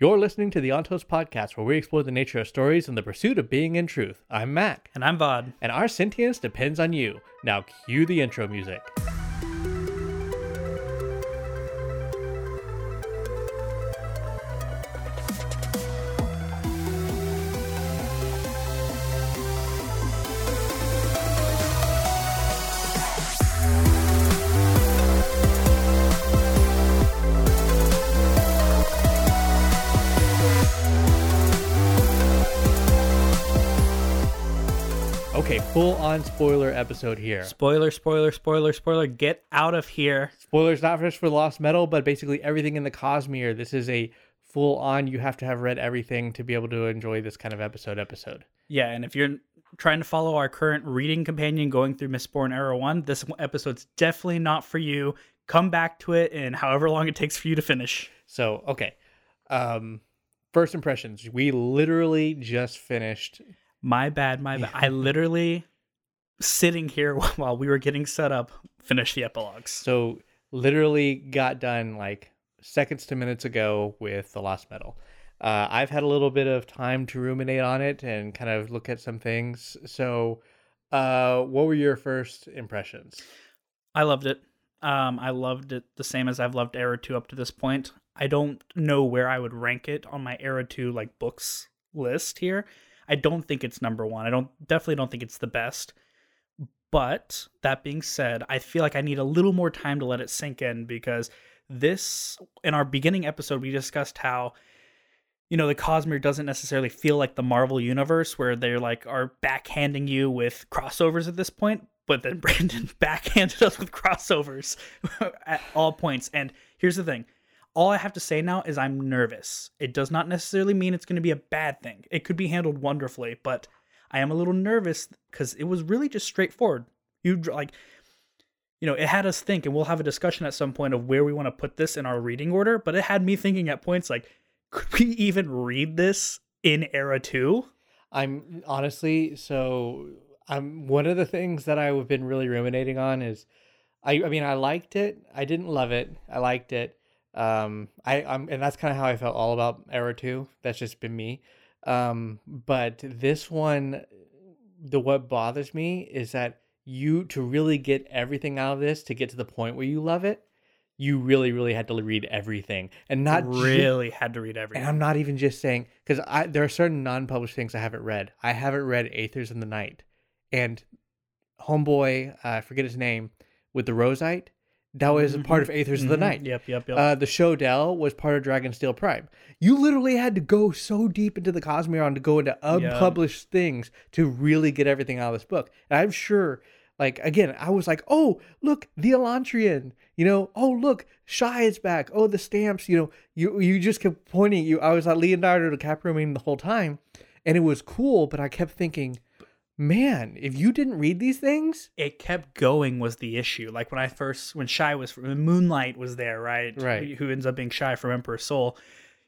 You're listening to the Ontos podcast, where we explore the nature of stories and the pursuit of being in truth. I'm Maq, And I'm Vaud. and our sentience depends on you. Now, cue the intro music. Full on spoiler episode here. Spoiler, spoiler, spoiler, spoiler. Get out of here. Spoilers not just for Lost Metal, but basically everything in the Cosmere. This is a full on, you have to have read everything to be able to enjoy this kind of episode episode. Yeah, and if you're trying to follow our current reading companion going through Mistborn Era 1, this episode's definitely not for you. Come back to it in however long it takes for you to finish. So, okay. Um, first impressions. We literally just finished My bad, my bad. I literally, sitting here while we were getting set up, finished the epilogues. So literally got done like seconds to minutes ago with the Lost Metal. Uh, I've had a little bit of time to ruminate on it and kind of look at some things. So, uh, what were your first impressions? I loved it. Um, I loved it the same as I've loved Era 2 up to this point. I don't know where I would rank it on my Era 2 like books list here. I don't think it's number 1. I don't definitely don't think it's the best. But that being said, I feel like I need a little more time to let it sink in because this in our beginning episode we discussed how you know the Cosmere doesn't necessarily feel like the Marvel universe where they're like are backhanding you with crossovers at this point, but then Brandon backhanded us with crossovers at all points. And here's the thing. All I have to say now is I'm nervous. It does not necessarily mean it's going to be a bad thing. It could be handled wonderfully, but I am a little nervous because it was really just straightforward. You like, you know, it had us think, and we'll have a discussion at some point of where we want to put this in our reading order. But it had me thinking at points like, could we even read this in era two? I'm honestly so. I'm one of the things that I've been really ruminating on is, I I mean I liked it. I didn't love it. I liked it. Um, I I'm and that's kind of how I felt all about Era Two. That's just been me. Um, but this one, the what bothers me is that you to really get everything out of this to get to the point where you love it, you really really had to read everything and not ju- really had to read everything and. I'm not even just saying because I there are certain non-published things I haven't read. I haven't read Aethers in the Night, and Homeboy, uh, I forget his name, with the Roseite. That was a part of Aethers of the Mhm. Night. Yep, yep, yep. Uh, the Sho Del was part of Dragonsteel Prime. You literally had to go so deep into the Cosmeron to go into unpublished things to really get everything out of this book. And I'm sure, like again, I was like, oh look, the Elantrian. You know, oh look, Shy is back. Oh, the stamps. You know, you you just kept pointing. You, I was at Leonardo DiCaprio meeting the whole time, and it was cool. But I kept thinking, man, if you didn't read these things, it kept going was the issue. Like when I first, when Shy was, when Moonlight was there, right? Right. Who, who ends up being Shy from Emperor's Soul.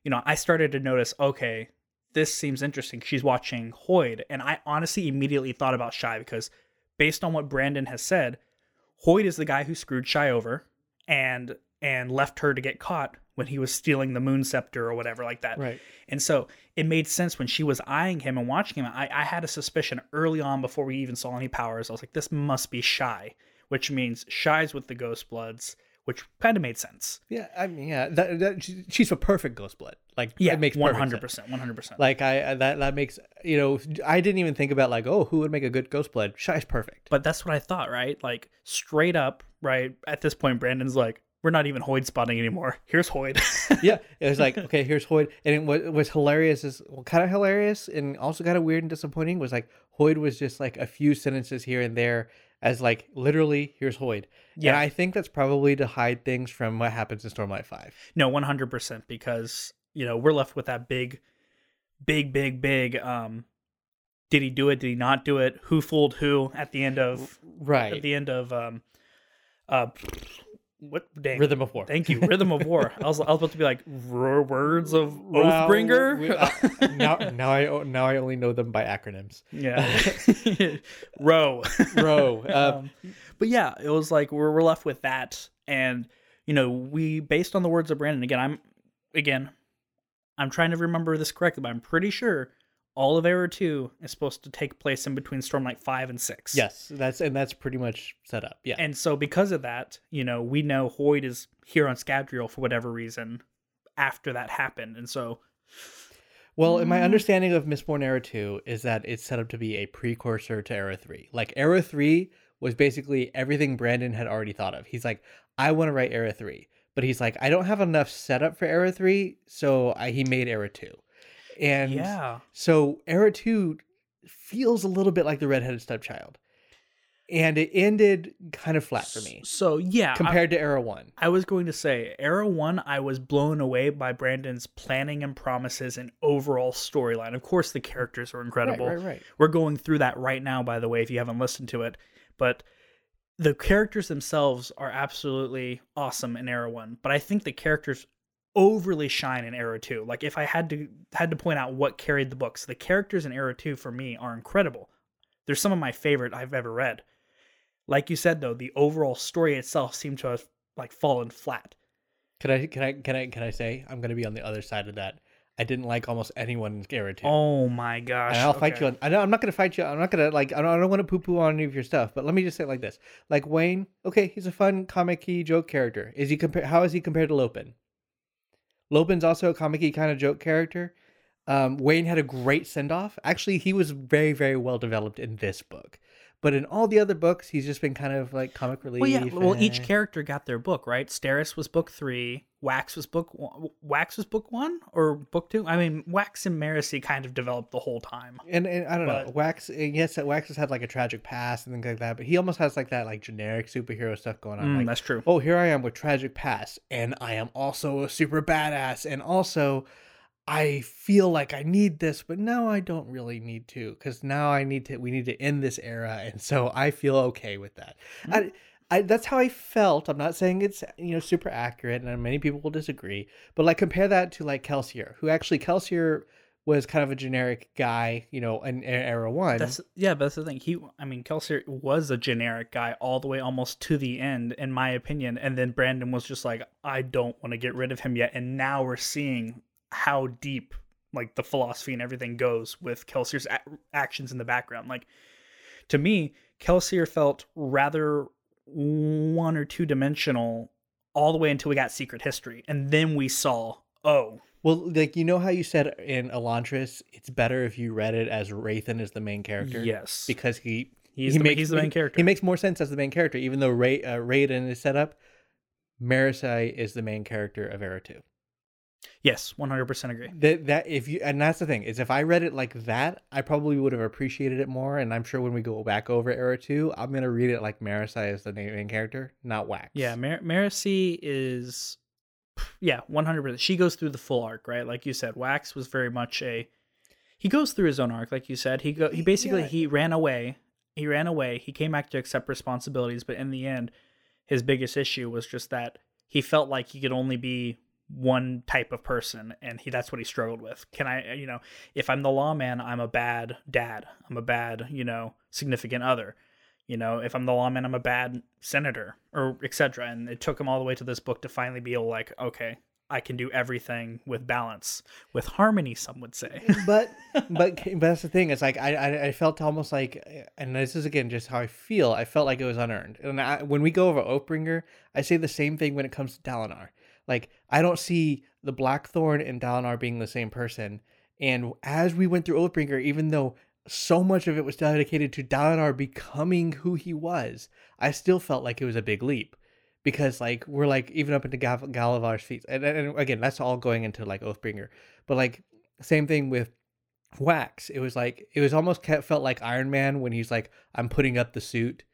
You know, I started to notice, okay, this seems interesting. She's watching Hoid. And I honestly immediately thought about Shy because based on what Brandon has said, Hoid is the guy who screwed Shy over and and left her to get caught when he was stealing the moon scepter or whatever like that. Right. And so it made sense when she was eyeing him and watching him. I, I had a suspicion early on before we even saw any powers. I was like, this must be Shy, which means Shy's with the Ghost Bloods, which kind of made sense. yeah, I mean, yeah, that, that, she- she's a perfect Ghost Blood. Like, Yeah, it makes one hundred sense. percent, one hundred percent. Like I I- that that makes you know I didn't even think about like oh who would make a good ghost blood. Shy's perfect. But that's what I thought, right? Like straight up, right? At this point, Brandon's like, we're not even Hoid spotting anymore. Here's Hoid. yeah, it was like okay here's Hoid, and it was, was hilarious is well, kind of hilarious and also kind of weird and disappointing was like Hoid was just like a few sentences here and there as like literally here's Hoid. Yeah, and I think that's probably to hide things from what happens in Stormlight Five. no, one hundred percent, because you know we're left with that big, big, big, big. Um, did he do it? Did he not do it? Who fooled who? At the end of right at the end of um uh what? Dang. Rhythm of War. thank you. Rhythm of war. I was, I was about to be like "R- words of Well, oathbringer we- uh, now now I now I only know them by acronyms. yeah. Row Bro, uh, um, but yeah it was like we're, we're left with that. And you know we based on the words of brandon again i'm again I'm trying to remember this correctly, but I'm pretty sure all of Era 2 is supposed to take place in between Stormlight 5 and 6. Yes, that's and that's pretty much set up. Yeah. And so because of that, you know, we know Hoid is here on Scadrial for whatever reason after that happened. And so Well, in my understanding of Mistborn Era 2 is that it's set up to be a precursor to Era 3. Like Era 3 was basically everything Brandon had already thought of. He's like, I want to write Era 3. But he's like, I don't have enough setup for Era 3, so I, he made Era 2. And yeah. so Era 2 feels a little bit like the redheaded stepchild. And it ended kind of flat for me So yeah, I- compared to Era 1. I was going to say, Era 1, I was blown away by Brandon's planning and promises and overall storyline. Of course, the characters are incredible. Right, right, right. We're going through that right now, by the way, if you haven't listened to it. But the characters themselves are absolutely awesome in Era 1. But I think the characters overly shine in Era 2. Like if I had to had to point out what carried the books, the characters in Era 2 for me are incredible. They're some of my favorite I've ever read. Like you said though, the overall story itself seemed to have like fallen flat. Can I can I can I can I say I'm gonna be on the other side of that? I didn't like almost anyone in Era 2. Oh my gosh. and I'll fight you on. I know I'm not gonna fight you. I'm not gonna like. I don't, I don't want to poo poo on any of your stuff. But let me just say it like this: like Wayne, okay, he's a fun comic-y joke character. Is he compare? How is he compared to Lopin? Lopin's also a comic-y kind of joke character. Um, Wayne had a great send off. Actually, he was very very well developed in this book. But in all the other books, he's just been kind of like comic relief. Well, yeah. Well, each character got their book, right? Steris was book three. Wax was book. One, Wax was book one or book two. I mean, Wax and Marasi kind of developed the whole time. And, and I don't know, Wax. Yes, Wax has had like a tragic past and things like that, but he almost has like that like generic superhero stuff going on. Mm, like, that's true. oh, here I am with tragic past, and I am also a super badass, and also I feel like I need this, but now I don't really need to, because now I need to. We need to end this era, and so I feel okay with that. Mm-hmm. I, I, that's how I felt. I'm not saying it's you know super accurate, and many people will disagree. But like compare that to like Kelsier, who actually Kelsier was kind of a generic guy, you know, in era one. That's yeah, but that's the thing. He, I mean, Kelsier was a generic guy all the way almost to the end, in my opinion. And then Brandon was just like, I don't want to get rid of him yet. And now we're seeing how deep like the philosophy and everything goes with Kelsier's a- actions in the background. Like to me, Kelsier felt rather one or two dimensional all the way until we got Secret History, and then we saw, oh, well, like you know how you said in Elantris, it's better if you read it as Hrathen is the main character. yes, because he he's he the, makes he's the main he- character. He makes more sense as the main character, even though Ray uh, Raoden is set up. Marasi is the main character of Era Two. Yes, one hundred percent agree. That that if you and that's the thing is if I read it like that, I probably would have appreciated it more. And I'm sure when we go back over Era Two, I'm gonna read it like Marasi is the main character, not Wax. Yeah, Mar- Marasi is, yeah, one hundred percent. She goes through the full arc, right? Like you said, Wax was very much a. He goes through his own arc, like you said. He go. He basically Yeah. he ran away. He ran away. He came back to accept responsibilities, but in the end, his biggest issue was just that he felt like he could only be one type of person and he that's what he struggled with can i you know if i'm the lawman i'm a bad dad i'm a bad you know significant other you know if i'm the lawman i'm a bad senator or etc and it took him all the way to this book to finally be able like okay i can do everything with balance with harmony some would say but but but that's the thing. It's like I, I I felt almost like, and this is again just how I feel. I felt like it was unearned. And I, when we go over Oathbringer, I say the same thing when it comes to Dalinar. Like I don't see the Blackthorn and Dalinar being the same person. And as we went through Oathbringer, even though so much of it was dedicated to Dalinar becoming who he was, I still felt like it was a big leap. Because like we're like even up into Gal- Gavilar's feet, and, and again that's all going into like Oathbringer, but like same thing with Wax. It was like it was almost felt like Iron Man when he's like, "I'm putting up the suit,"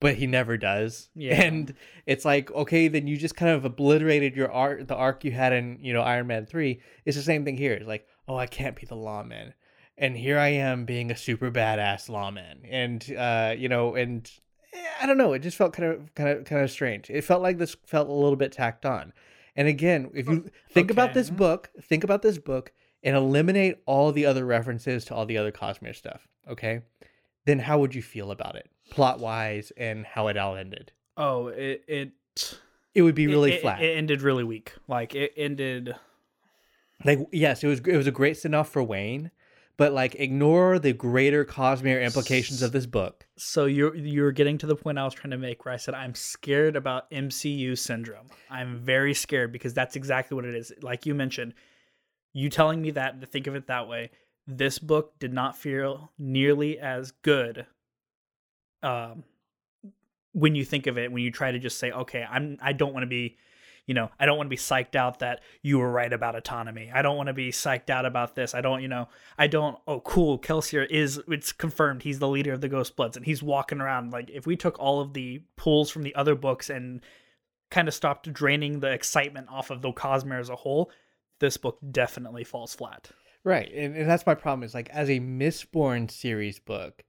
but he never does. Yeah. And it's like, okay, then you just kind of obliterated your arc, the arc you had in you know Iron Man three. It's the same thing here. It's like, oh, I can't be the lawman, and here I am being a super badass lawman, and uh, you know, and eh, I don't know. It just felt kind of kind of kind of strange. It felt like this felt a little bit tacked on. And again, if you think about this book, think about this book and eliminate all the other references to all the other Cosmere stuff, okay? Then how would you feel about it, plot wise, and how it all ended? oh it it It would be really it, flat. It, ended really weak. Like it ended. like yes, it was it was a great send off for Wayne, but like ignore the greater Cosmere implications of this book. So you're you're getting to the point I was trying to make where I said I'm scared about MCU syndrome. I'm very scared because that's exactly what it is. Like you mentioned, you telling me that to think of it that way. This book did not feel nearly as good. Um, when you think of it, when you try to just say, okay, I'm I don't want to be you know, I don't want to be psyched out that you were right about autonomy. I don't want to be psyched out about this. I don't, you know, I don't, oh, cool, Kelsier is, it's confirmed he's the leader of the Ghost Bloods and he's walking around. Like, if we took all of the pulls from the other books and kind of stopped draining the excitement off of the Cosmere as a whole, this book definitely falls flat. Right. And, and that's my problem is like, as a Mistborn series book,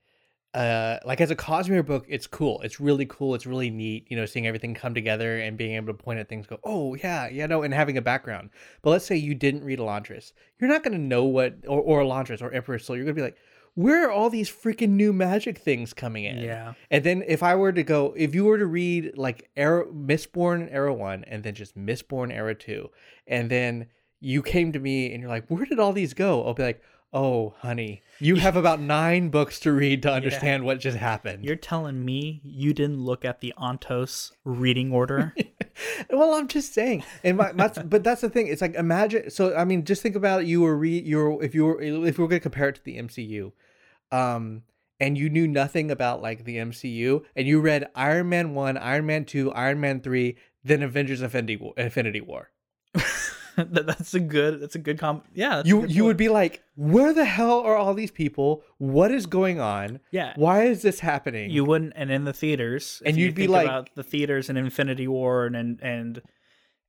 uh like as a Cosmere book, it's cool. It's really cool. It's really neat, you know, seeing everything come together and being able to point at things, go, oh yeah, yeah, no, and having a background. But let's say you didn't read Elantris. You're not gonna know what or, or Elantris or Emperor Soul, you're gonna be like, where are all these freaking new magic things coming in? Yeah. And then if I were to go, if you were to read like Era Mistborn Era One and then just Mistborn Era Two, and then you came to me and you're like, where did all these go? I'll be like, oh honey you have about nine books to read to understand yeah. what just happened. You're telling me you didn't look at the ontos reading order? Well i'm just saying and my, my, but that's the thing it's like imagine so i mean just think about it you were re you were if you were if we were going to compare it to the mcu um and you knew nothing about like the mcu and you read iron man 1 iron man 2 iron man 3 then avengers infinity, infinity war that's a good. That's a good com. Yeah, you you would be like, where the hell are all these people? What is going on? Yeah, why is this happening? You wouldn't, and in the theaters, and you'd you be like, the theaters and Infinity War and and and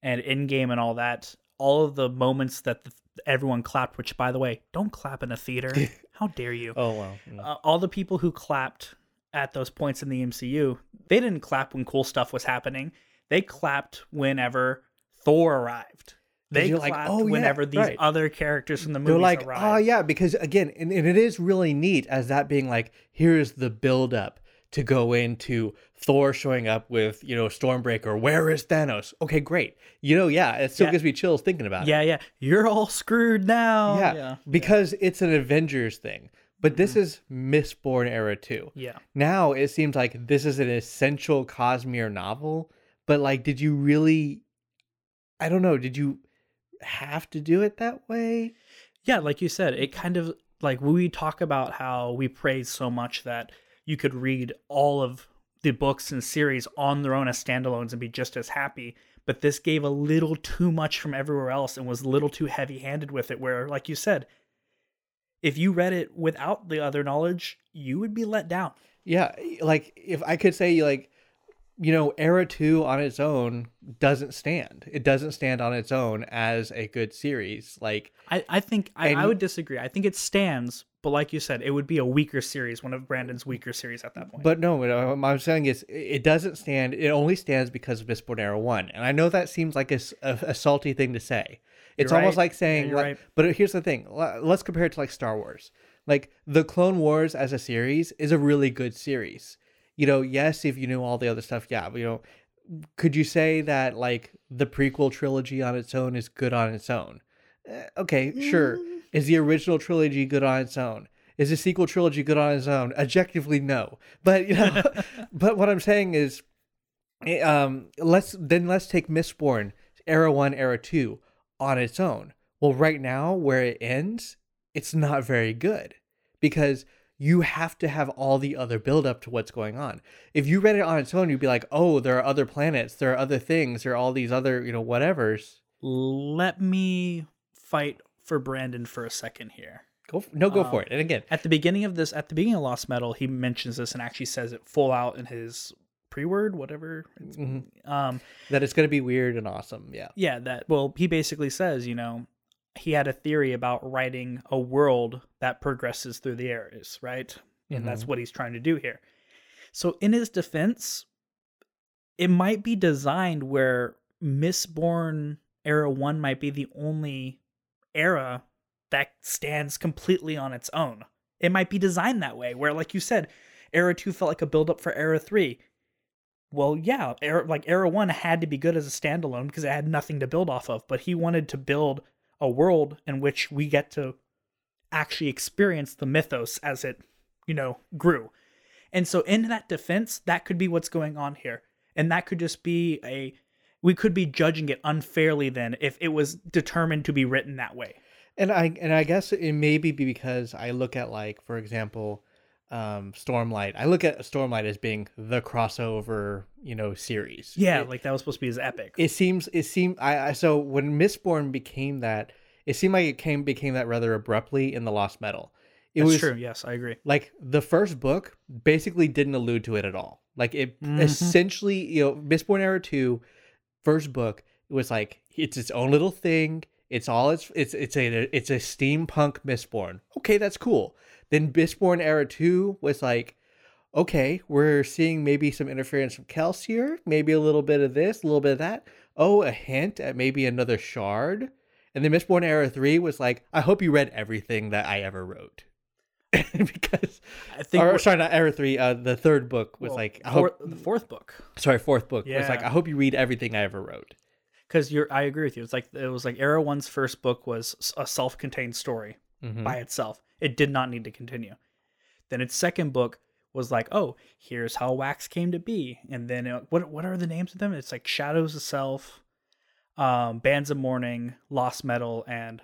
and Endgame and all that. All of the moments that the, everyone clapped. Which, by the way, don't clap in a theater. How dare you? Oh wow. Uh, all the people who clapped at those points in the MCU, they didn't clap when cool stuff was happening. They clapped whenever Thor arrived they clapped like, oh, whenever yeah, these right. other characters from the movie. They're like, arrive. oh yeah, because again, and, and, it is really neat as that being like, here's the build up to go into Thor showing up with you know Stormbreaker. Where is Thanos? Okay, great. You know, yeah, it still yeah. gives me chills thinking about yeah, it. Yeah, yeah, you're all screwed now. Yeah, yeah. because it's an Avengers thing. But this mm-hmm. is Mistborn era too. Yeah. Now it seems like this is an essential Cosmere novel. But like, did you really? I don't know. Did you? Have to do it that way. Yeah, like you said, it kind of like we talk about how we praise so much that you could read all of the books and series on their own as standalones and be just as happy. But this gave a little too much from everywhere else and was a little too heavy handed with it, where, like you said, if you read it without the other knowledge, you would be let down. Yeah, like if I could say, like, you know, Era 2 on its own doesn't stand. It doesn't stand on its own as a good series. Like I, I think I, I would disagree. I think it stands, but like you said, it would be a weaker series, one of Brandon's weaker series at that point. But no, what um, I'm saying is it doesn't stand. It only stands because of Mistborn Era 1. And I know that seems like a, a, a salty thing to say. It's almost like saying, yeah, like, right. but here's the thing. Let's compare it to like Star Wars. Like the Clone Wars as a series is a really good series you know, yes, if you knew all the other stuff, yeah, but, you know, could you say that like the prequel trilogy on its own is good on its own? Eh, okay, sure. Mm. Is the original trilogy good on its own? Is the sequel trilogy good on its own? Objectively, no. But you know, but what I'm saying is, eh, um, let's then let's take Mistborn Era One, Era Two on its own. Well, right now where it ends, it's not very good because you have to have all the other build up to what's going on. If you read it on its own, you'd be like, oh, there are other planets, there are other things, there are all these other, you know, whatevers. Let me fight for Brandon for a second here. Go for, no, go um, for it. And again, at the beginning of this, at the beginning of Lost Metal, he mentions this and actually says it full out in his pre-word, whatever. Mm-hmm. Um, that it's going to be weird and awesome. Yeah. Yeah. That. Well, he basically says, you know, he had a theory about writing a world that progresses through the eras, right? And mm-hmm. that's what he's trying to do here. So, in his defense, it might be designed where Mistborn Era 1 might be the only era that stands completely on its own. It might be designed that way, where, like you said, Era 2 felt like a build up for Era 3. Well, yeah, era, like Era 1 had to be good as a standalone because it had nothing to build off of, but he wanted to build a world in which we get to actually experience the mythos as it, you know, grew. And so in that defense, that could be what's going on here. And that could just be a we could be judging it unfairly then if it was determined to be written that way. And I and I guess it may be because I look at like, for example, um, Stormlight. I look at Stormlight as being the crossover, you know, series. Yeah, It- like that was supposed to be his epic. it seems it seemed I, I so when Mistborn became that, it seemed like it came became that rather abruptly in the Lost Metal. It That's was true. Yes, I agree. like the first book basically didn't allude to it at all. Like it Mhm. essentially, you know, Mistborn Era Two, first book, it was like it's its own little thing. It's all it's it's it's a it's a steampunk Mistborn. Okay, that's cool. Then Mistborn Era 2 was like okay, we're seeing maybe some interference from Kelsier, maybe a little bit of this, a little bit of that. Oh, a hint at maybe another shard. And then Mistborn Era 3 was like, I hope you read everything that I ever wrote. because I think or sorry, not Era 3, uh the third book was well, like I hope the fourth book sorry, fourth book was like I hope you read everything I ever wrote. because you're. I agree with you. It's like it was like Era One's first book was a self-contained story Mhm. by itself. It did not need to continue. Then its second book was like, oh, here's how Wax came to be, and then uh, what what are the names of them? It's like Shadows of Self, um, Bands of Mourning, Lost Metal, and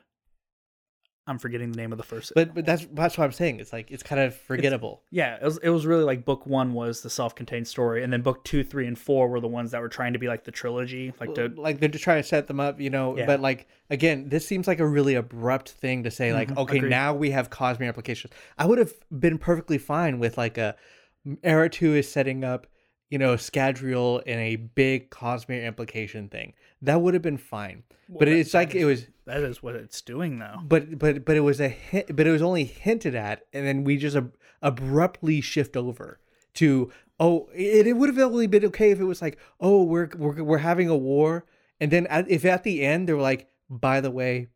I'm forgetting the name of the first. But but that's that's what I'm saying. It's like it's kind of forgettable. yeah, it was it was really like book one was the self-contained story, and then book two, three, and four were the ones that were trying to be like the trilogy, like to like they're just trying to set them up, you know. Yeah. But like again, this seems like a really abrupt thing to say. Like, Mhm, okay, agreed. now we have Cosmere applications. I would have been perfectly fine with like a Era Two is setting up, you know, Scadrial in a big Cosmere implication thing. That would have been fine. but that- it's like that it was, that is what it's doing though. but but but it was a hint, but it was only hinted at, and then we just ab- abruptly shift over to oh, it, it would have only been okay if it was like oh, we're we're we're having a war, and then at, if at the end they were like, by the way,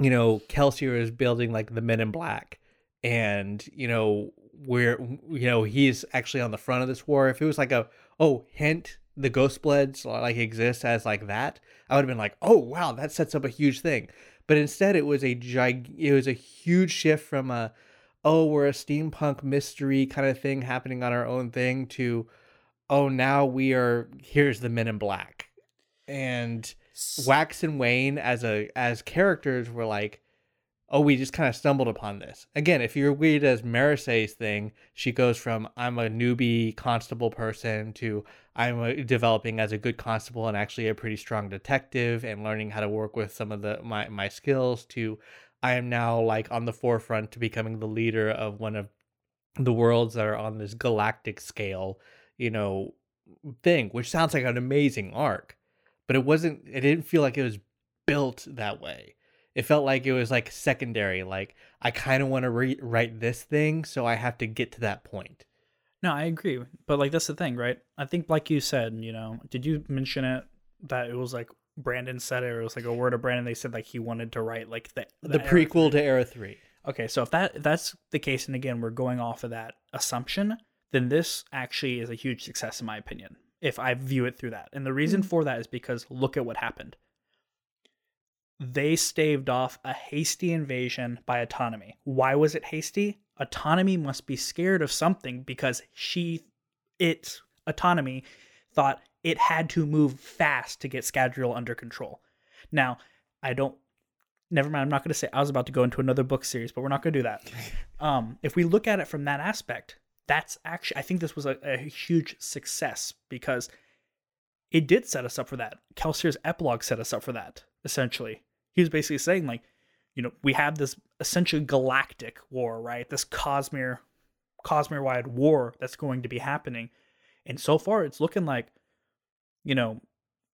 you know, Kelsier is building like the Men in Black, and you know we're you know he's actually on the front of this war. If it was like a oh hint, the Ghostbloods like exist as like that, I would have been like oh wow that sets up a huge thing. But instead, it was a gig. It was a huge shift from a oh we're a steampunk mystery kind of thing happening on our own thing to oh now we are here's the Men in Black, and Wax and Wayne as a as characters were like, oh, we just kind of stumbled upon this. Again, if you read as Marasi's thing, she goes from I'm a newbie constable person to I'm developing as a good constable and actually a pretty strong detective and learning how to work with some of the my my skills to I am now like on the forefront to becoming the leader of one of the worlds that are on this galactic scale, you know, thing, which sounds like an amazing arc but it wasn't it didn't feel like it was built that way it felt like it was like secondary like i kind of want to re- write this thing so i have to get to that point No, I agree. But like that's the thing, right? I think like you said, you know, did you mention it that it was like Brandon said it or it was like a word of Brandon they said like he wanted to write like the the, era prequel to era 3 Okay, so if that if that's the case, and again we're going off of that assumption, then this actually is a huge success in my opinion. If I view it through that, and the reason hmm. for that is because look at what happened. They staved off a hasty invasion by autonomy. Why was it hasty? Autonomy must be scared of something because she, it, autonomy, thought it had to move fast to get Scadrial under control. Now, I don't never mind. I'm not going to say I was about to go into another book series, but we're not going to do that. Um, if we look at it from that aspect, that's actually I think this was a, a huge success because it did set us up for that. Kelsier's epilogue set us up for that. Essentially, he was basically saying like, you know, we have this essentially galactic war, right? This Cosmere, Cosmere wide war that's going to be happening, and so far it's looking like, you know,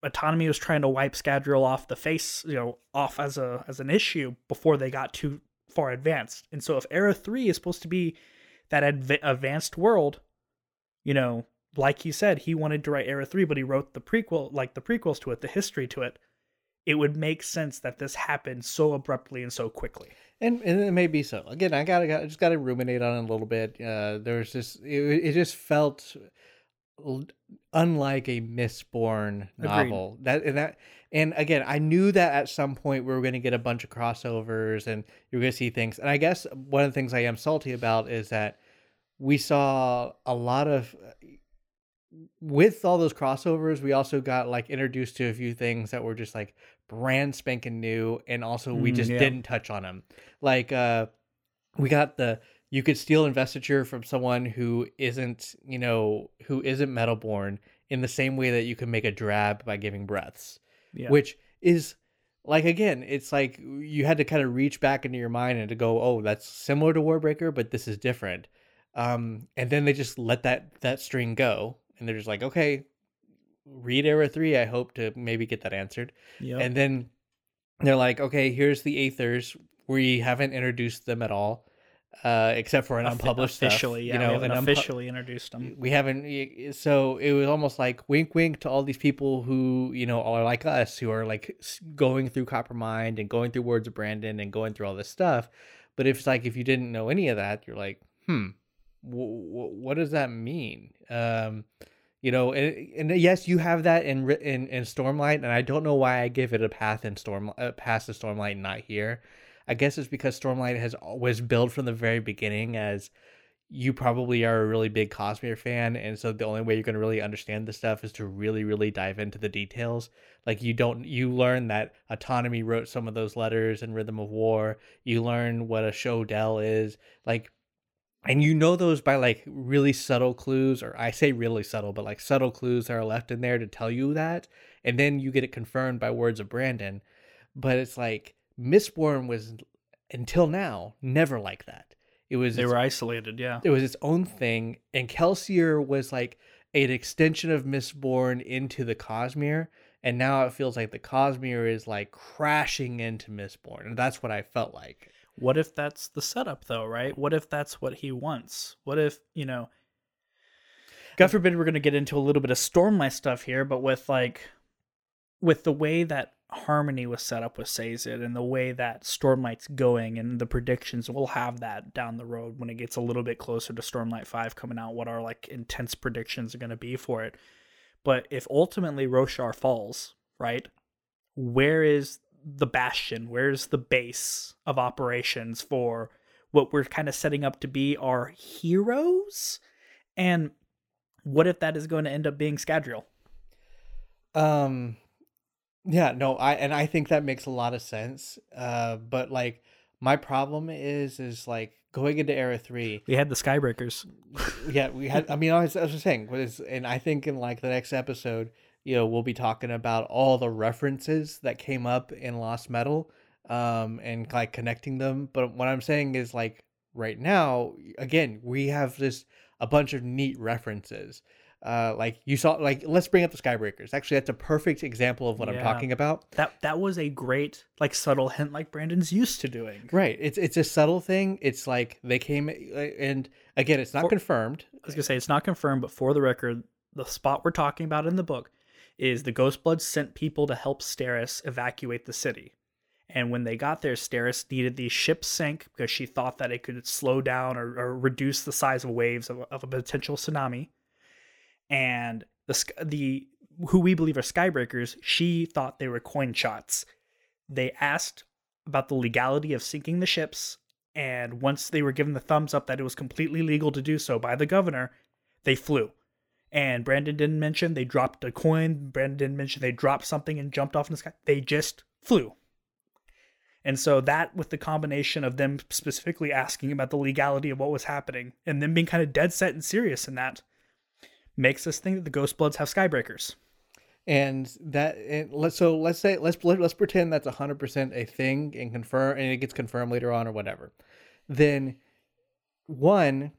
autonomy was trying to wipe Scadrial off the face, you know, off as a as an issue before they got too far advanced. And so if Era 3 is supposed to be that adv- advanced world, you know, like he said, he wanted to write Era 3, but he wrote the prequel, like the prequels to it, the history to it. It would make sense that this happened so abruptly and so quickly. and and it may be so again i gotta got, I just gotta ruminate on it a little bit uh there's just it, it just felt unlike a Mistborn novel. That and that and again, I knew that at some point we were going to get a bunch of crossovers and you're going to see things. And I guess one of the things I am salty about is that we saw a lot of with all those crossovers, we also got like introduced to a few things that were just like brand spanking new, and also we Mm, just yeah. didn't touch on them. Like, uh, we got the you could steal investiture from someone who isn't, you know, who isn't metalborn in the same way that you can make a drab by giving breaths, Yeah. which is like again, it's like you had to kind of reach back into your mind and to go, oh, that's similar to Warbreaker, but this is different. Um, and then they just let that that string go, and they're just like, okay, read era three. I hope to maybe get that answered. Yep. And then they're like, okay, here's the Aethers. We haven't introduced them at all, uh, except for an unpublished stuff, officially, yeah, you know, we haven't an unpu- officially introduced them. we haven't so it was almost like wink wink to all these people who you know are like us who are like going through Copper coppermind and going through words of brandon and going through all this stuff but if it's like if you didn't know any of that you're like hmm w- w- what does that mean um you know and, and yes you have that in in in stormlight and i don't know why i give it a path in storm uh, past the stormlight not here i guess it's because stormlight has always built from the very beginning as you probably are a really big Cosmere fan, and so the only way you're going to really understand this stuff is to really, really dive into the details. Like you don't, you learn that autonomy wrote some of those letters in Rhythm of War. You learn what a Sho Del is, like, and you know those by like really subtle clues, or I say really subtle, but like subtle clues that are left in there to tell you that, and then you get it confirmed by words of Brandon. But it's like Mistborn was until now never like that. It was They its were isolated, yeah. it was its own thing, and Kelsier was like an extension of Mistborn into the Cosmere, and now it feels like the Cosmere is like crashing into Mistborn, and that's what I felt like. What if that's the setup, though, right? What if that's what he wants? What if, you know, God forbid we're going to get into a little bit of Stormlight stuff here, but with like, with the way that Harmony was set up with Sazed and the way that Stormlight's going and the predictions, we'll have that down the road when it gets a little bit closer to Stormlight 5 coming out, what our like intense predictions are going to be for it. But if ultimately Roshar falls, right? Where is the bastion? Where's the base of operations for what we're kind of setting up to be our heroes? And what if that is going to end up being Scadrial? Um, yeah, no, I and I think that makes a lot of sense. Uh, but like my problem is is like going into Era three. We had the Skybreakers. yeah, we had. I mean, I was, I was just saying, was, and I think in like the next episode, you know, we'll be talking about all the references that came up in Lost Metal, um, and like connecting them. But what I'm saying is like right now, again, we have this a bunch of neat references. Uh, like you saw, like let's bring up the Skybreakers. Actually, that's a perfect example of what I'm talking about. That that was a great like subtle hint like Brandon's used to doing. Right. It's it's a subtle thing. It's like they came, uh, and again, it's not For- confirmed. I was gonna say it's not confirmed, but for the record, the spot we're talking about in the book is the Ghostbloods sent people to help Steris evacuate the city. And when they got there, Steris needed the ships sink because she thought that it could slow down or, or reduce the size of waves of, of a potential tsunami. And the the who we believe are skybreakers, she thought they were coin shots. They asked about the legality of sinking the ships, and once they were given the thumbs up that it was completely legal to do so by the governor, they flew. And Brandon didn't mention they dropped a coin. Brandon didn't mention they dropped something and jumped off in the sky. They just flew. And so that with the combination of them specifically asking about the legality of what was happening and them being kind of dead set and serious in that makes us think that the Ghost Bloods have skybreakers. and that and let's so let's say let's let, let's pretend that's 100% a thing and confirm and it gets confirmed later on or whatever then one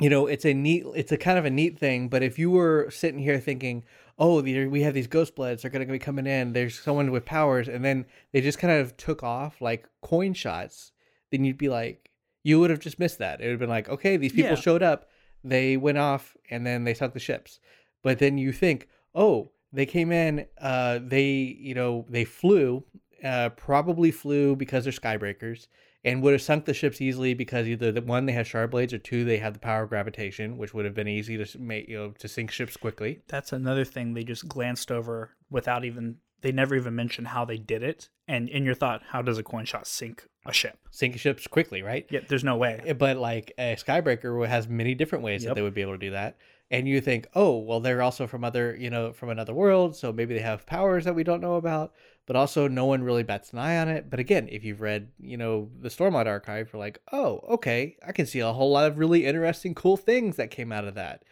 you know it's a neat it's a kind of a neat thing but if you were sitting here thinking oh we have these ghost bloods they're going to be coming in there's someone with powers and then they just kind of took off like coin shots then you'd be like you would have just missed that it would have been like okay these people Yeah. showed up they went off and then they sunk the ships but then you think oh they came in uh they you know they flew uh probably flew because they're skybreakers and would have sunk the ships easily because either the one they had sharp blades or two they had the power of gravitation, which would have been easy to make you know to sink ships quickly. That's another thing they just glanced over without even they never even mentioned how they did it. And in your thought, how does a coin shot sink a ship? Sink ships quickly, right? Yeah, there's no way. Eh, but like a Skybreaker has many different ways Yep. that they would be able to do that. And you think, oh, well, they're also from other, you know, from another world, so maybe they have powers that we don't know about. But also, no one really bats an eye on it. But again, if you've read, you know, the Stormlight Archive, you're like, oh, okay, I can see a whole lot of really interesting, cool things that came out of that.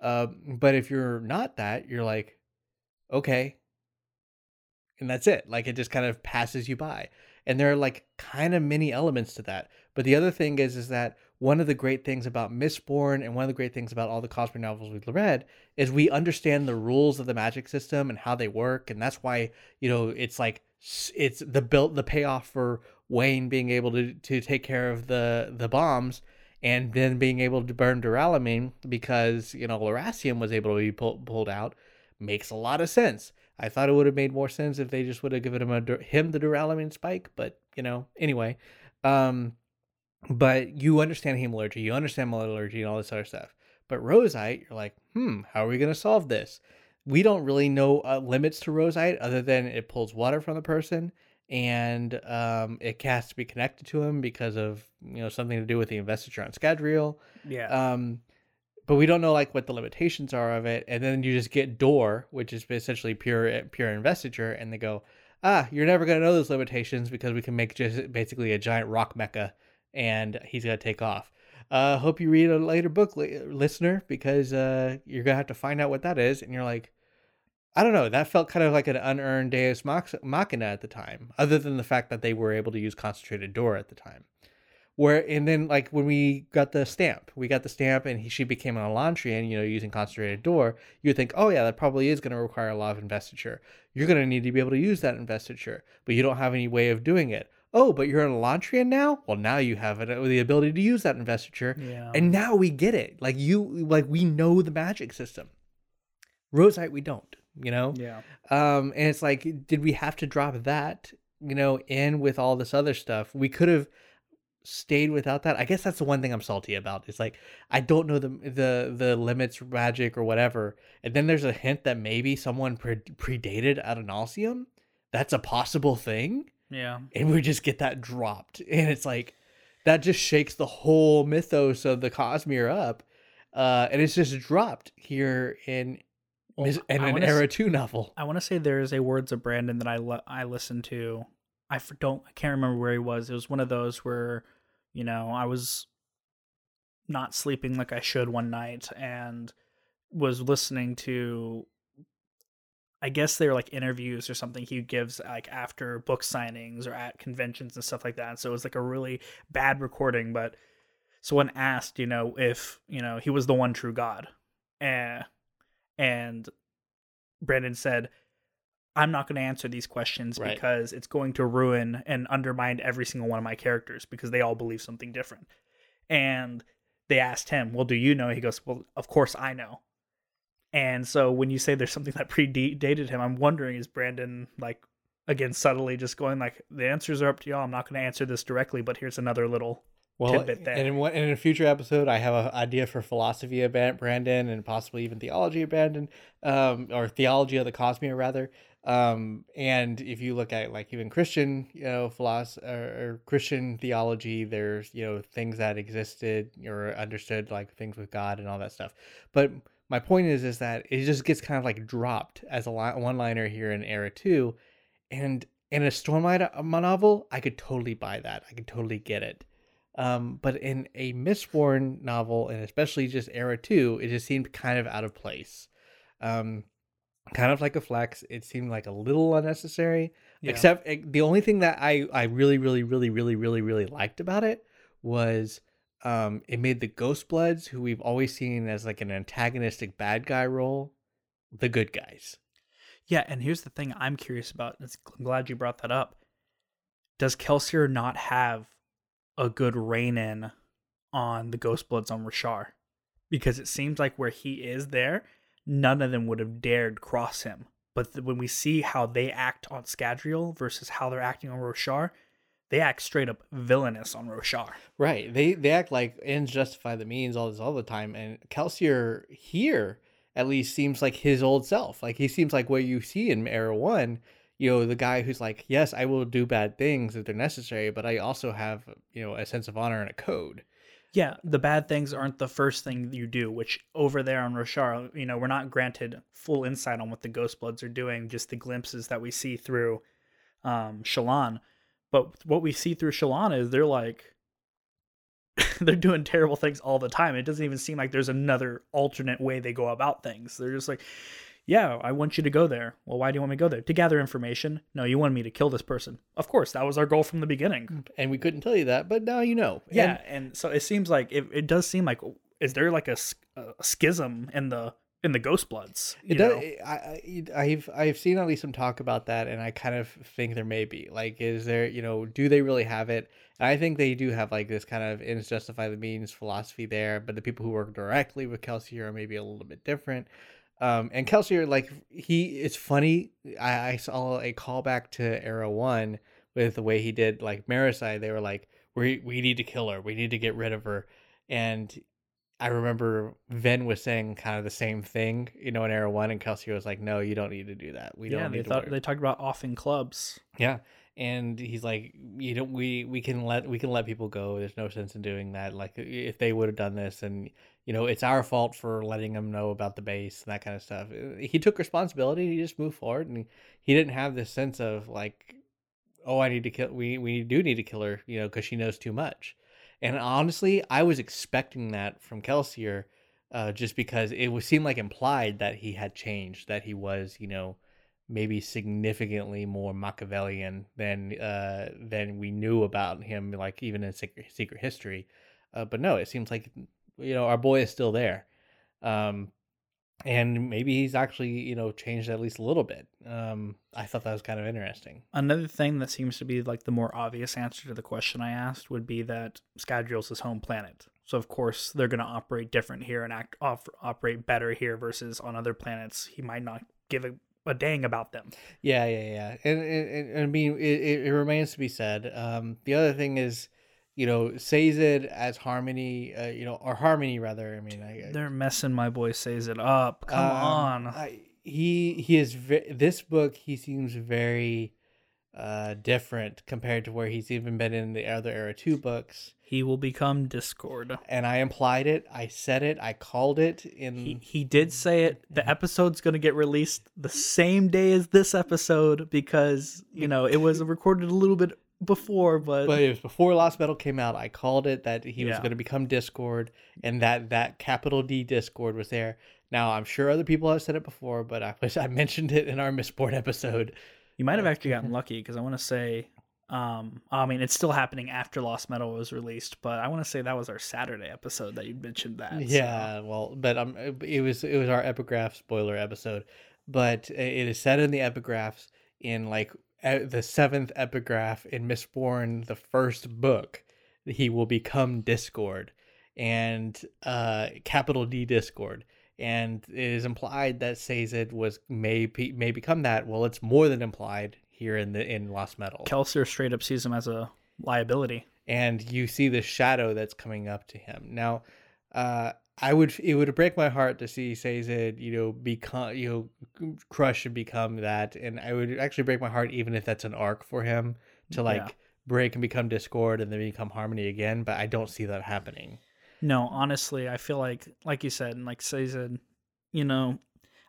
Um, but if you're not that, you're like, okay, and that's it. Like it just kind of passes you by. And there are like kind of many elements to that. But the other thing is, is that one of the great things about Mistborn and one of the great things about all the Cosmere novels we've read is we understand the rules of the magic system and how they work, and that's why you know it's like it's the built the payoff for Wayne being able to to take care of the the bombs and then being able to burn Duralumin because you know Lerasium was able to be pull, pulled out makes a lot of sense. I thought it would have made more sense if they just would have given him a him the duralumin spike, but you know, anyway. Um, but you understand hemalurgy, you understand metallurgy, and all this other stuff. But roseite, you're like, hmm, how are we gonna solve this? We don't really know uh, limits to roseite other than it pulls water from the person and um, it has to be connected to him because of you know something to do with the investiture on Scadrial. Yeah. Um, but we don't know like what the limitations are of it. And then you just get Dor, which is essentially pure pure investiture, and they go, ah, you're never gonna know those limitations because we can make just basically a giant rock mecha, and he's gonna take off. Uh, hope you read a later book, li- listener, because uh, you're gonna have to find out what that is, and you're like. I don't know. That felt kind of like an unearned Deus Machina at the time, other than the fact that they were able to use concentrated Dor at the time where and then like when we got the stamp we got the stamp and he, she became an elantrian you know using concentrated Dor you would think oh yeah that probably is going to require a lot of investiture you're going to need to be able to use that investiture but you don't have any way of doing it oh but you're an elantrian now? Well now you have it, the ability to use that investiture. Yeah. and now we get it. Like you like we know the magic system. Roseite we don't you know? Yeah. um and it's like did we have to drop that you know in with all this other stuff? We could have stayed without that. I guess that's the one thing i'm salty about. It's like i don't know the the the limits magic or whatever. And then there's a hint that maybe someone pre- predated Adonalsium. that's a possible thing Yeah. and we just get that dropped and it's like that just shakes the whole mythos of the cosmere up uh and it's just dropped here in Well, in an era 2 novel I want to say there is a Words of Brandon that I li- I listened to. I f- don't I can't remember where he was. It was one of those where, you know, I was not sleeping like I should one night and was listening to I guess they're like interviews or something he gives like after book signings or at conventions and stuff like that. So it was like a really bad recording, but someone asked, you know, if, you know, he was the one true God. And and Brandon said, I'm not going to answer these questions Right. because it's going to ruin and undermine every single one of my characters because they all believe something different. And they asked him, Well, do you know? He goes, Well, of course I know. And so when you say there's something that predated him, I'm wondering is Brandon like again subtly just going like the answers are up to y'all. I'm not going to answer this directly, but here's another little well, tidbit there. and in, and in a future episode, I have an idea for philosophy of Brandon and possibly even theology of Brandon, um, or theology of the Cosmere rather. Um, and if you look at like even Christian, you know, philosophy or Christian theology, there's you know things that existed or understood like things with God and all that stuff. But my point is, is that it just gets kind of like dropped as a one-liner here in Era Two, and in a Stormlight uh, novel, I could totally buy that. I could totally get it. Um, but in a Mistborn novel, and especially just Era 2, it just seemed kind of out of place. Um, kind of like a flex. It seemed like a little unnecessary. Yeah. Except eh, the only thing that I, I really, really, really, really, really, really liked about it was um, it made the Ghost Bloods, who we've always seen as like an antagonistic bad guy role, the good guys. Yeah, and here's the thing I'm curious about. I'm glad you brought that up. Does Kelsier not have a good rein in on the Ghost Bloods on Roshar? Because it seems like where he is there, none of them would have dared cross him. But when we see how they act on Scadrial versus how they're acting on Roshar, they act straight up villainous on Roshar. Right. They they act like ends justify the means all this all the time. And Kelsier here at least seems like his old self. Like he seems like what you see in Era One. You know, the guy who's like, yes, I will do bad things if they're necessary, but I also have you know a sense of honor and a code. Yeah, the bad things aren't the first thing you do, which over there on Roshar, you know, we're not granted full insight on what the Ghostbloods are doing, just the glimpses that we see through um, Shallan. But what we see through Shallan is they're like, they're doing terrible things all the time. It doesn't even seem like there's another alternate way they go about things. They're just like, yeah, I want you to go there. Well, why do you want me to go there? To gather information? No, you wanted me to kill this person. Of course, that was our goal from the beginning. Mm, and we couldn't tell you that, but now you know. Yeah, and, and so it seems like it, it does seem like is there like a, a schism in the in the Ghost Bloods? It does. I, I I've I've seen at least some talk about that, and I kind of think there may be like, is there you know, do they really have it? And I think they do have like this kind of ends justify the means philosophy there, but the people who work directly with Kelsier are maybe a little bit different. Um, and Kelsier, like he, it's funny. I, I saw a callback to Era One with the way he did like Marasi. They were like, "We we need to kill her. We need to get rid of her." And I remember Vin was saying kind of the same thing, you know, in Era One, and Kelsier was like, "No, you don't need to do that. We yeah, don't." Yeah, they thought they talked about offing Clubs. Yeah, and he's like, "You don't. We we can let we can let people go. There's no sense in doing that. Like if they would have done this, and you know, it's our fault for letting them know about the base and that kind of stuff. Uh, He took responsibility. He just moved forward, and he didn't have this sense of like, oh, I need to kill. We we do need to kill her, you know, because she knows too much. And honestly, I was expecting that from Kelsier, uh, just because it would seem like implied that he had changed, that he was, you know, maybe significantly more Machiavellian than uh, than we knew about him, like even in Secret, Secret History. Uh, but no, it seems like you know our boy is still there, um, and maybe he's actually you know changed at least a little bit. Um, I thought that was kind of interesting. Another thing that seems to be like the more obvious answer to the question I asked would be that Scadrial's his home planet. So of course they're going to operate different here and act off, operate better here versus on other planets. He might not give a, a dang about them. Yeah, yeah, yeah. And, and, and I mean, it, it remains to be said. Um, the other thing is, you know, Sazed as Harmony, uh, you know, or Harmony rather. I mean, I, They're messing my boy Sazed up. Come um, on. I, he he is ve- this book. He seems very uh different compared to where he's even been in the other era two books. he will become Discord. And I implied it. I said it. I called it in. He, he did say it. The episode's going to get released the same day as this episode because, you know, it was recorded a little bit before, but, but it was before Lost Metal came out. I called it that he was going to become Discord, and that that capital D Discord was there. Now I'm sure other people have said it before, but I was I mentioned it in our Mistborn episode. you might have actually gotten lucky because I want to say, um, I mean, it's still happening after Lost Metal was released, but I want to say that was our Saturday episode that you mentioned that. so- Yeah, well, but um, it was it was our epigraph spoiler episode, but it is said in the epigraphs in like the seventh epigraph in Mistborn, the first book, he will become Discord, and uh, capital D Discord, and it is implied that Sazed was may be, may become that. Well, it's more than implied here in the in Lost Metal Kelsier straight up sees him as a liability. and you see the shadow that's coming up to him. Now, uh, I would it would break my heart to see Sazed, you know, become you know, crush and become that, and I would actually break my heart even if that's an arc for him to like Yeah. break and become discord and then become harmony again. But I don't see that happening. No, honestly, I feel like, like you said, and like said, you know,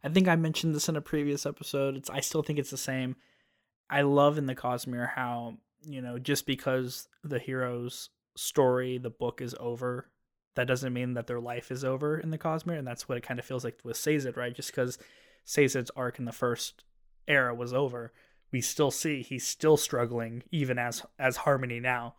I think I mentioned this in a previous episode. It's I still think it's the same. I love in the Cosmere how you know just because the hero's story, the book is over, that doesn't mean that their life is over in the Cosmere, and that's what it kind of feels like with Sazed, right? Just because Sazed's arc in the first era was over, we still see he's still struggling even as as Harmony now.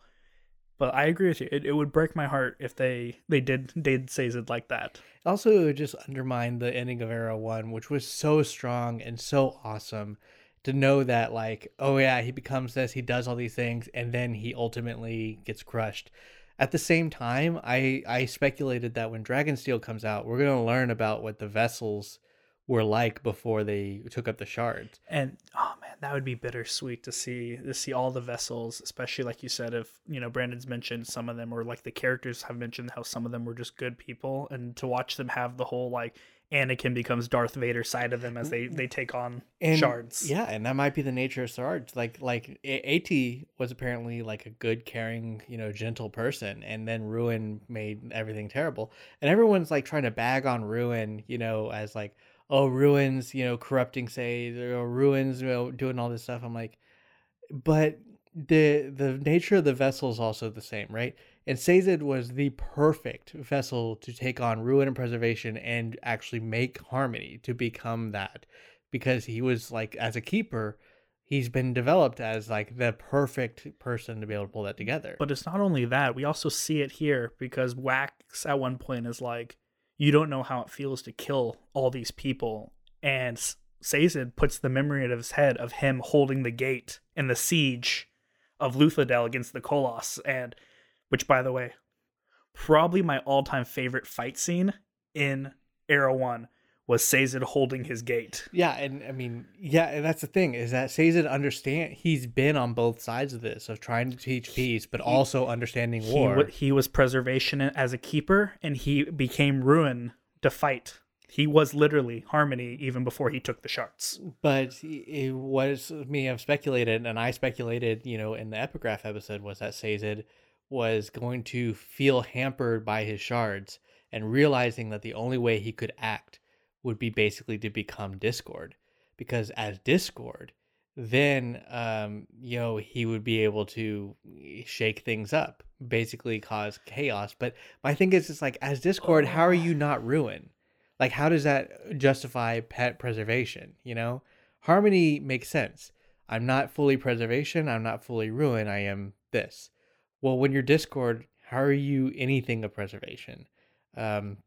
But I agree with you. It, it would break my heart if they they did did Sazed like that. Also, it would just undermine the ending of Era One, which was so strong and so awesome. To know that, like, oh yeah, he becomes this, he does all these things, and then he ultimately gets crushed. At the same time, I I speculated that when Dragonsteel comes out, we're gonna learn about what the vessels were like before they took up the shards. And oh man, that would be bittersweet to see to see all the vessels, especially like you said, if you know Brandon's mentioned some of them, or like the characters have mentioned how some of them were just good people, and to watch them have the whole like Anakin becomes Darth Vader side of them as they they take on and, shards. Yeah, and that might be the nature of shards. Like like Ati was apparently like a good, caring, you know, gentle person, and then Ruin made everything terrible. And everyone's like trying to bag on Ruin, you know, as like oh ruins you know corrupting say or oh, ruins you know doing all this stuff i'm like but the the nature of the vessel is also the same right and Sazed was the perfect vessel to take on ruin and preservation and actually make harmony to become that. Because he was like as a keeper he's been developed as like the perfect person to be able to pull that together. But it's not only that we also see it here because wax at one point is like you don't know how it feels to kill all these people. And Sazed puts the memory in his head of him holding the gate in the siege of Luthadel against the Koloss, and which, by the way, probably my all-time favorite fight scene in Era One was Sazed holding his gate. Yeah, and I mean, yeah, and that's the thing is that Sazed understand he's been on both sides of this of trying to teach peace, but he, also understanding war. He, he was preservation as a keeper, and he became ruin to fight. He was literally harmony even before he took the shards. But it was me I've speculated, and I speculated, you know, in the epigraph episode was that Sazed was going to feel hampered by his shards and realizing that the only way he could act would be basically to become Discord, because as Discord, then um, you know he would be able to shake things up, basically cause chaos. But my thing is, it's like as Discord, how are you not ruin? Like, how does that justify pet preservation? You know, harmony makes sense. I'm not fully preservation. I'm not fully ruin. I am this. Well, when you're Discord, how are you anything of preservation? Um,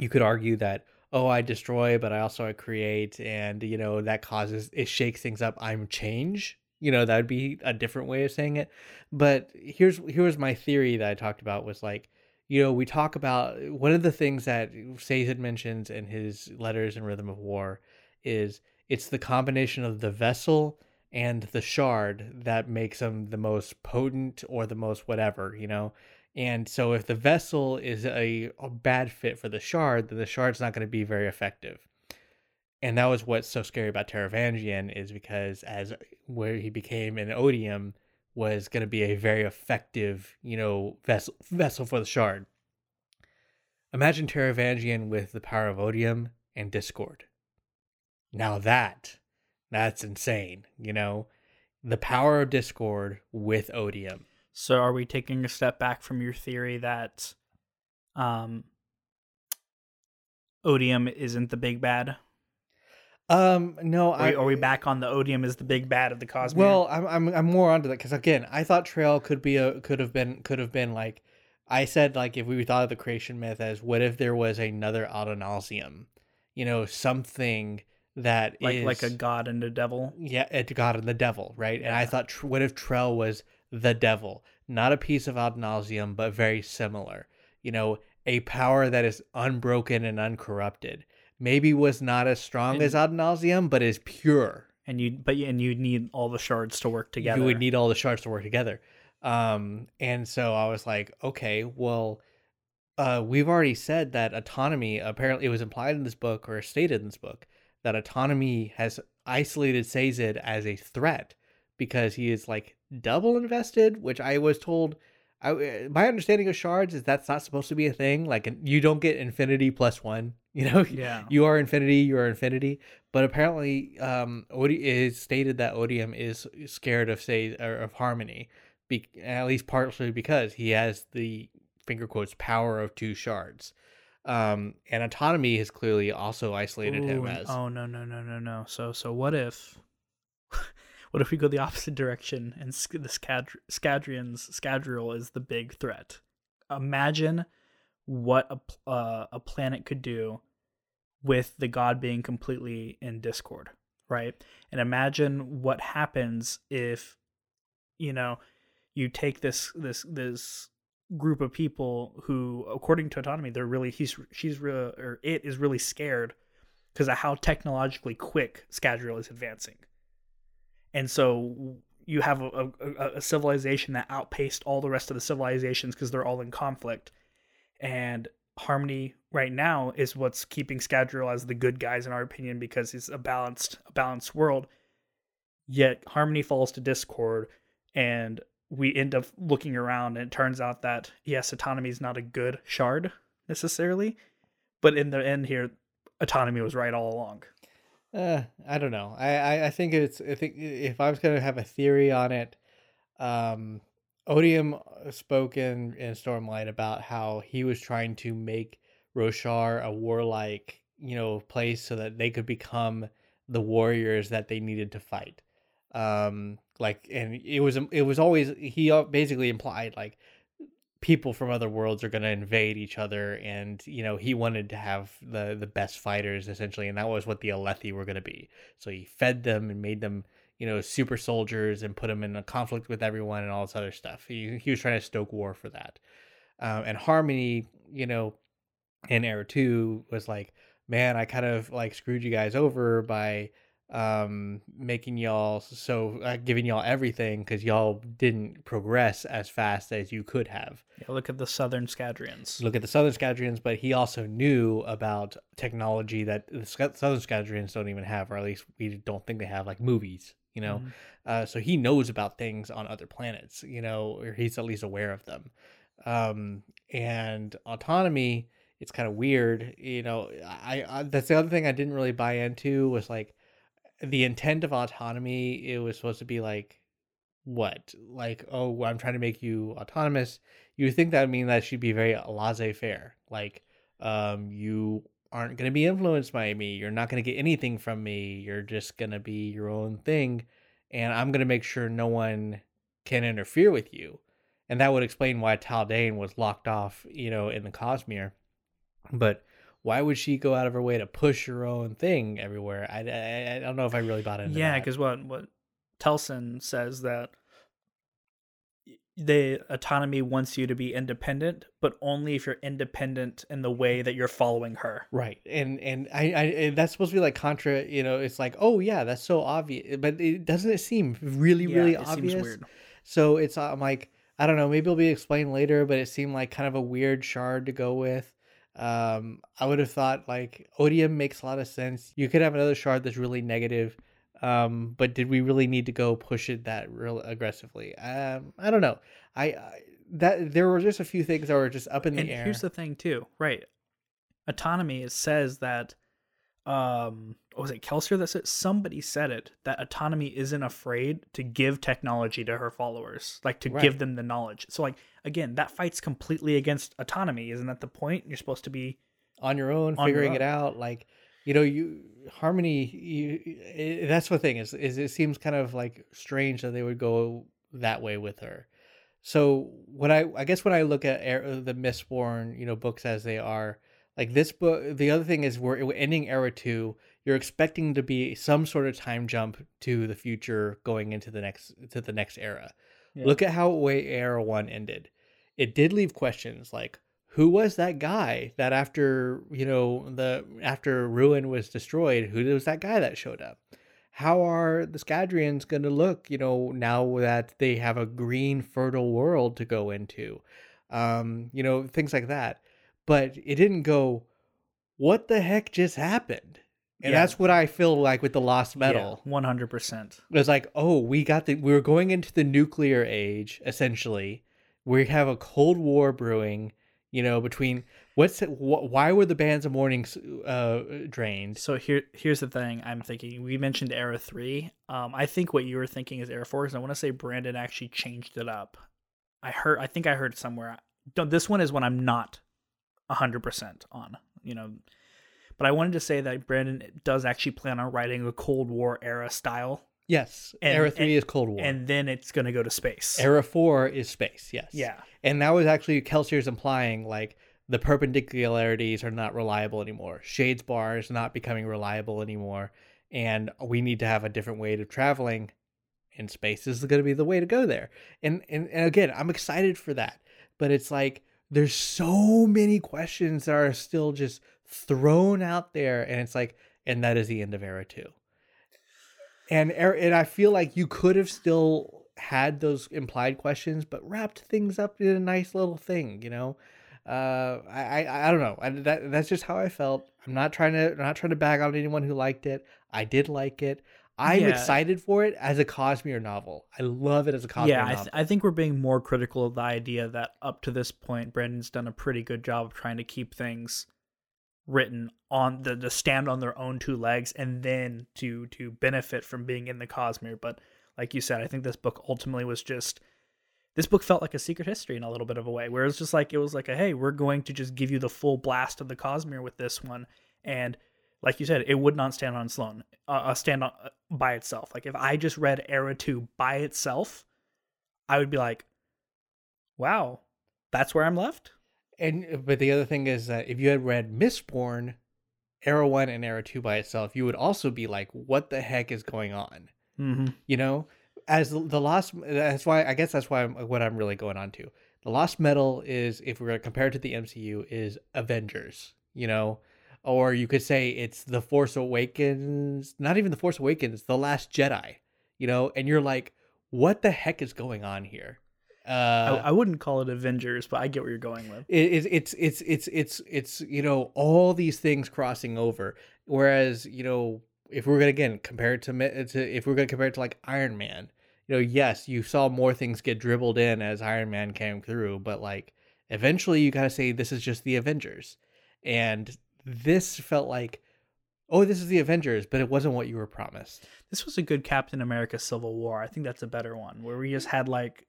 you could argue that oh i destroy but i also i create and you know that causes it shakes things up i'm change you know that would be a different way of saying it but here's here's my theory that i talked about was like you know we talk about one of the things that Sazed mentions in his letters in rhythm of war is it's the combination of the vessel and the shard that makes them the most potent or the most whatever you know and so if the vessel is a, a bad fit for the shard, then the shard's not going to be very effective. And that was what's so scary about Taravangian is because as where he became an odium was going to be a very effective, you know, vessel vessel for the shard. Imagine Taravangian with the power of odium and discord. Now that that's insane, you know, the power of discord with odium so are we taking a step back from your theory that um Odium isn't the big bad? Um, no, are, I, are we back on the Odium is the big bad of the cosmos? Well, I'm I'm I'm more onto that because again, I thought Trell could be a could have been could have been like I said like if we thought of the creation myth as what if there was another Adonalsium, you know, something that like is, like a god and a devil. Yeah, a god and the devil, right? Yeah. And I thought, what if Trell was the devil, not a piece of Adonalsium, but very similar. You know, a power that is unbroken and uncorrupted. Maybe was not as strong and, as Adonalsium, but is pure. And you, but and you need all the shards to work together. You would need all the shards to work together. Um, and so I was like, okay, well, uh, we've already said that autonomy. Apparently, it was implied in this book or stated in this book that autonomy has isolated Sazed as a threat because he is like double invested, which I was told. I, uh, my understanding of shards is that's not supposed to be a thing. Like you don't get infinity plus one. You know, yeah. you are infinity, you are infinity. But apparently, um, Odi is stated that Odium is scared of say or of harmony, be, at least partially because he has the finger quotes power of two shards. Um, and autonomy has clearly also isolated Ooh, him as. Oh no no no no no! So so what if what if we go the opposite direction and the Scad- Scadrians Scadrial is the big threat? Imagine what a uh, a planet could do with the god being completely in discord, right? And imagine what happens if you know you take this this this group of people who according to autonomy they're really he's she's re- or it is really scared because of how technologically quick Scadrial is advancing. And so you have a, a, a civilization that outpaced all the rest of the civilizations because they're all in conflict. And Harmony right now is what's keeping Scadrial as the good guys in our opinion because he's a balanced a balanced world. Yet Harmony falls to Discord and we end up looking around and it turns out that yes, autonomy is not a good shard necessarily, but in the end here, autonomy was right all along. Uh, I don't know. I, I, I think it's I think if I was gonna have a theory on it, um, Odium spoke in, in Stormlight about how he was trying to make Roshar a warlike, you know, place so that they could become the warriors that they needed to fight. Um, like, and it was it was always he basically implied like people from other worlds are going to invade each other and you know he wanted to have the the best fighters essentially and that was what the alethi were going to be. So he fed them and made them you know super soldiers and put them in a conflict with everyone and all this other stuff. He, he was trying to stoke war for that. Um, and harmony you know in era 2 was like man i kind of like screwed you guys over by um making y'all so uh, giving y'all everything because y'all didn't progress as fast as you could have. Yeah, look at the southern scadrians. Look at the southern scadrians but he also knew about technology that the southern scadrians don't even have or at least we don't think they have like movies you know? Mm-hmm. uh, so he knows about things on other planets you know or he's at least aware of them. Um and autonomy it's kind of weird you know I, I that's the other thing i didn't really buy into was like the intent of autonomy it was supposed to be like what? Like oh i'm trying to make you autonomous. You think that would mean that should be very laissez-faire like um you aren't going to be influenced by me. You're not going to get anything from me. You're just going to be your own thing and i'm going to make sure no one can interfere with you. And that would explain why Taldain was locked off you know in the cosmere. But why would she go out of her way to push her own thing everywhere? I, I, I don't know if I really bought into yeah, because what what Telsin says that the autonomy wants you to be independent, but only if you're independent in the way that you're following her. Right, and and I, I that's supposed to be like contra. You know, it's like oh yeah, that's so obvious, but it doesn't it seem really yeah, really it obvious? Seems weird. So it's I'm like I don't know, maybe it'll be explained later, but it seemed like kind of a weird shard to go with. Um, I would have thought like Odium makes a lot of sense. You could have another shard that's really negative. Um, but did we really need to go push it that real aggressively? Um, I don't know. I, I that there were just a few things that were just up in the and air. Here's the thing too, right? Autonomy says that um was it Kelsier that said somebody said it that autonomy isn't afraid to give technology to her followers, like to right. give them the knowledge. So like again, that fights completely against autonomy. Isn't that the point? You're supposed to be on your own, on figuring your own. it out. Like you know, you harmony. You, it, that's the thing is, is it seems kind of like strange that they would go that way with her. So when I, I guess when I look at Air, the Mistborn, you know, books as they are, like this book. The other thing is we're ending era two. You're expecting to be some sort of time jump to the future, going into the next to the next era. Yeah. Look at how way era one ended it did leave questions like who was that guy that after you know the after ruin was destroyed who was that guy that showed up how are the scadrians going to look you know now that they have a green fertile world to go into um you know things like that but it didn't go what the heck just happened and yeah. that's what I feel like with the lost metal. One hundred percent. It was like, oh, we got the we were going into the nuclear age essentially, we have a cold war brewing you know between what's it, wh- why were the bands of mourning uh, drained? So here here's the thing i'm thinking. We mentioned era 3 um, i think what you were thinking is era 4 because i want to say brandon actually changed it up. I heard i think i heard somewhere this one is when i'm not 100% on you know. But i wanted to say that brandon does actually plan on writing a cold war era style Yes, and, Era three and, is Cold War, and then it's going to go to space. Era four is space. Yes. Yeah, and that was actually Kelsier's implying like the perpendicularities are not reliable anymore. Shadesmar is not becoming reliable anymore, and we need to have a different way of traveling. And space is going to be the way to go there. And, and and again, I'm excited for that. But it's like there's so many questions that are still just thrown out there, and it's like and that is the end of Era Two. And and I feel like you could have still had those implied questions, but wrapped things up in a nice little thing. You know, uh, I, I I don't know. I, that that's just how I felt. I'm not trying to I'm not trying to bag on anyone who liked it. I did like it. I'm Yeah. excited for it as a Cosmere novel. I love it as a Cosmere yeah, I, th- I think we're being more critical of the idea that up to this point, Brandon's done a pretty good job of trying to keep things written on the to stand on their own two legs and then to to benefit from being in the Cosmere. But like you said, I think this book ultimately was just this book felt like a secret history in a little bit of a way, where it's just like it was like a hey, we're going to just give you the full blast of the Cosmere with this one, and like you said, it would not stand on own, uh, uh, stand on, uh, by itself. Like if I just read Era Two by itself, I would be like, wow, that's where I'm left. And but the other thing is that if you had read Mistborn, Era One and Era Two by itself, you would also be like, "What the heck is going on?" Mm-hmm. You know, as the, the lost. That's why I guess that's why I'm, what I'm really going on to. The Lost Metal is, if we're gonna compare it to the MCU, is Avengers. You know, or you could say it's the Force Awakens. Not even the Force Awakens. The Last Jedi. You know, and you're like, "What the heck is going on here?" Uh, I, I wouldn't call it Avengers, but I get where you're going with. it, it, it's it's it's it's it's you know all these things crossing over whereas you know if we're gonna again compare it to, to if we're gonna compare it to like iron man you know yes you saw more things get dribbled in as iron man came through but like eventually you gotta say this is just the avengers and this felt like oh this is the avengers but it wasn't what you were promised This was a good Captain America Civil War. I think that's a better one where we just had like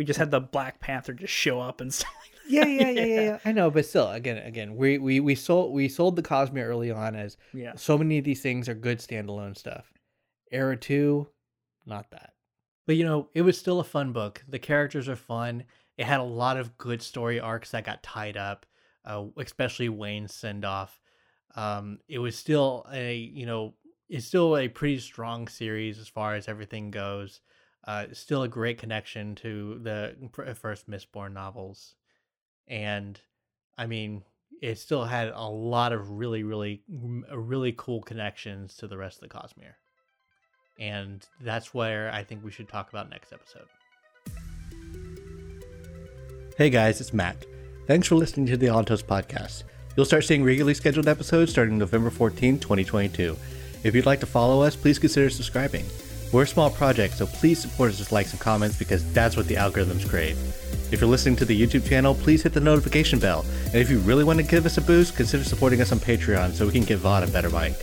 we just had the Black Panther just show up and stuff. like yeah yeah yeah yeah, yeah. i know but still again again we we we sold we sold the cosmere early on as yeah. so many of these things are good standalone stuff. Era 2, not that. But you know, it was still a fun book. The characters are fun. It had a lot of good story arcs that got tied up, uh, especially Wayne's send off. Um, it was still a, you know, it's still a pretty strong series as far as everything goes. Uh, still a great connection to the uh, first Mistborn novels. And I mean, it still had a lot of really, really, mm, uh, really cool connections to the rest of the Cosmere. And that's where I think we should talk about next episode. Hey guys, it's Maq. Thanks for listening to the Altos podcast. You'll start seeing regularly scheduled episodes starting November 14, 2022. If you'd like to follow us, please consider subscribing. We're a small project, so please support us with likes and comments because that's what the algorithms crave. If you're listening to the YouTube channel, please hit the notification bell. And if you really want to give us a boost, consider supporting us on Patreon so we can give Vaud a better mic.